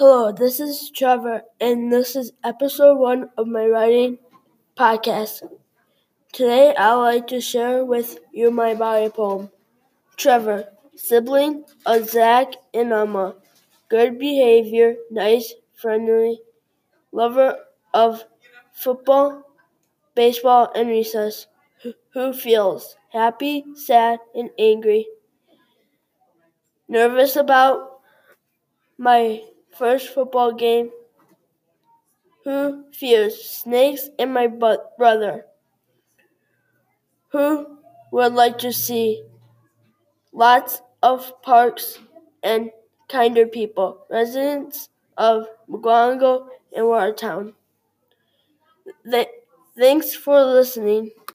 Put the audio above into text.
Hello, this is Trevor, and this is episode one of my writing podcast. Today, I'd like to share with you my body poem. Trevor, sibling of Zach and Emma, good behavior, nice, friendly, lover of football, baseball, and recess, who feels happy, sad, and angry, nervous about my first football game, who fears snakes and my brother, who would like to see lots of parks and kinder people, residents of Mukwonago and Watertown. Th- thanks for listening.